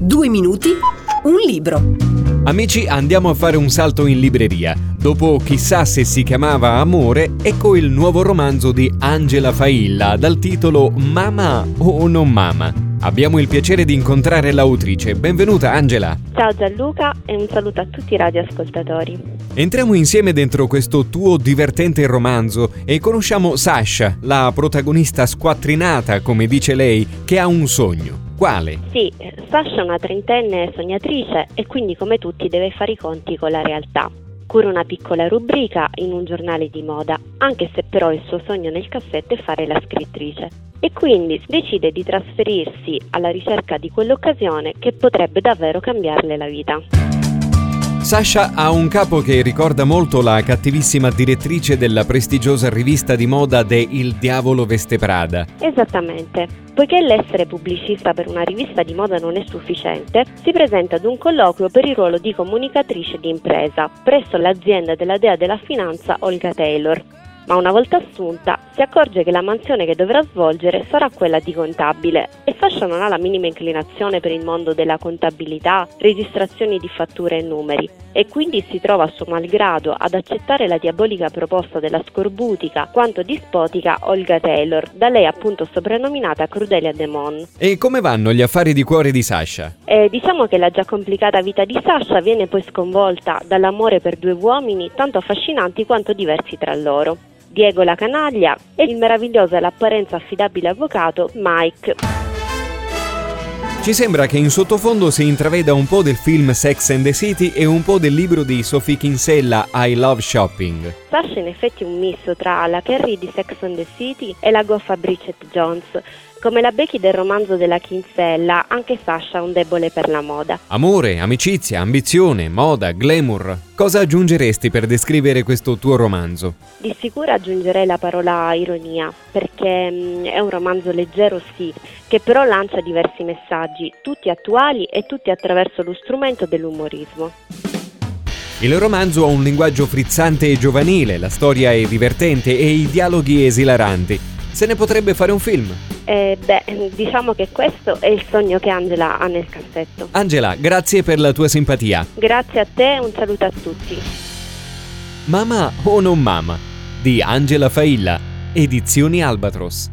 Due minuti, un libro. Amici, andiamo a fare un salto in libreria. Dopo chissà se si chiamava Amore, ecco il nuovo romanzo di Angela Failla dal titolo Mama o non Mama. Abbiamo il piacere di incontrare l'autrice. Benvenuta Angela. Ciao Gianluca e un saluto a tutti i radioascoltatori. Entriamo insieme dentro questo tuo divertente romanzo e conosciamo Sasha, la protagonista squattrinata, come dice lei, che ha un sogno. Quale? Sì, Sasha è una trentenne sognatrice e quindi come tutti deve fare i conti con la realtà. Cura una piccola rubrica in un giornale di moda, anche se però il suo sogno nel cassetto è fare la scrittrice. E quindi decide di trasferirsi alla ricerca di quell'occasione che potrebbe davvero cambiarle la vita. Sasha ha un capo che ricorda molto la cattivissima direttrice della prestigiosa rivista di moda de Il Diavolo Veste Prada. Esattamente. Poiché l'essere pubblicista per una rivista di moda non è sufficiente, si presenta ad un colloquio per il ruolo di comunicatrice di impresa presso l'azienda della dea della finanza Olga Taylor ma una volta assunta si accorge che la mansione che dovrà svolgere sarà quella di contabile e Sasha non ha la minima inclinazione per il mondo della contabilità, registrazioni di fatture e numeri e quindi si trova a suo malgrado ad accettare la diabolica proposta della scorbutica quanto dispotica Olga Taylor, da lei appunto soprannominata Crudelia Demon. E come vanno gli affari di cuore di Sasha? Eh, diciamo che la già complicata vita di Sasha viene poi sconvolta dall'amore per due uomini tanto affascinanti quanto diversi tra loro. Diego la canaglia e il meraviglioso e l'apparenza affidabile avvocato Mike. Ci sembra che in sottofondo si intraveda un po' del film Sex and the City e un po' del libro di Sophie Kinsella I Love Shopping. Sasha è in effetti un misto tra la Carrie di Sex and the City e la goffa Bridget Jones, come la Becky del romanzo della Kinsella, anche Sasha ha un debole per la moda. Amore, amicizia, ambizione, moda, glamour. Cosa aggiungeresti per descrivere questo tuo romanzo? Di sicuro aggiungerei la parola ironia, perché mm, è un romanzo leggero sì, che però lancia diversi messaggi, tutti attuali e tutti attraverso lo strumento dell'umorismo. Il romanzo ha un linguaggio frizzante e giovanile, la storia è divertente e i dialoghi esilaranti. Se ne potrebbe fare un film? Eh, beh, diciamo che questo è il sogno che Angela ha nel cassetto. Angela, grazie per la tua simpatia. Grazie a te e un saluto a tutti. Mama o non mama? Di Angela Failla, Edizioni Albatros.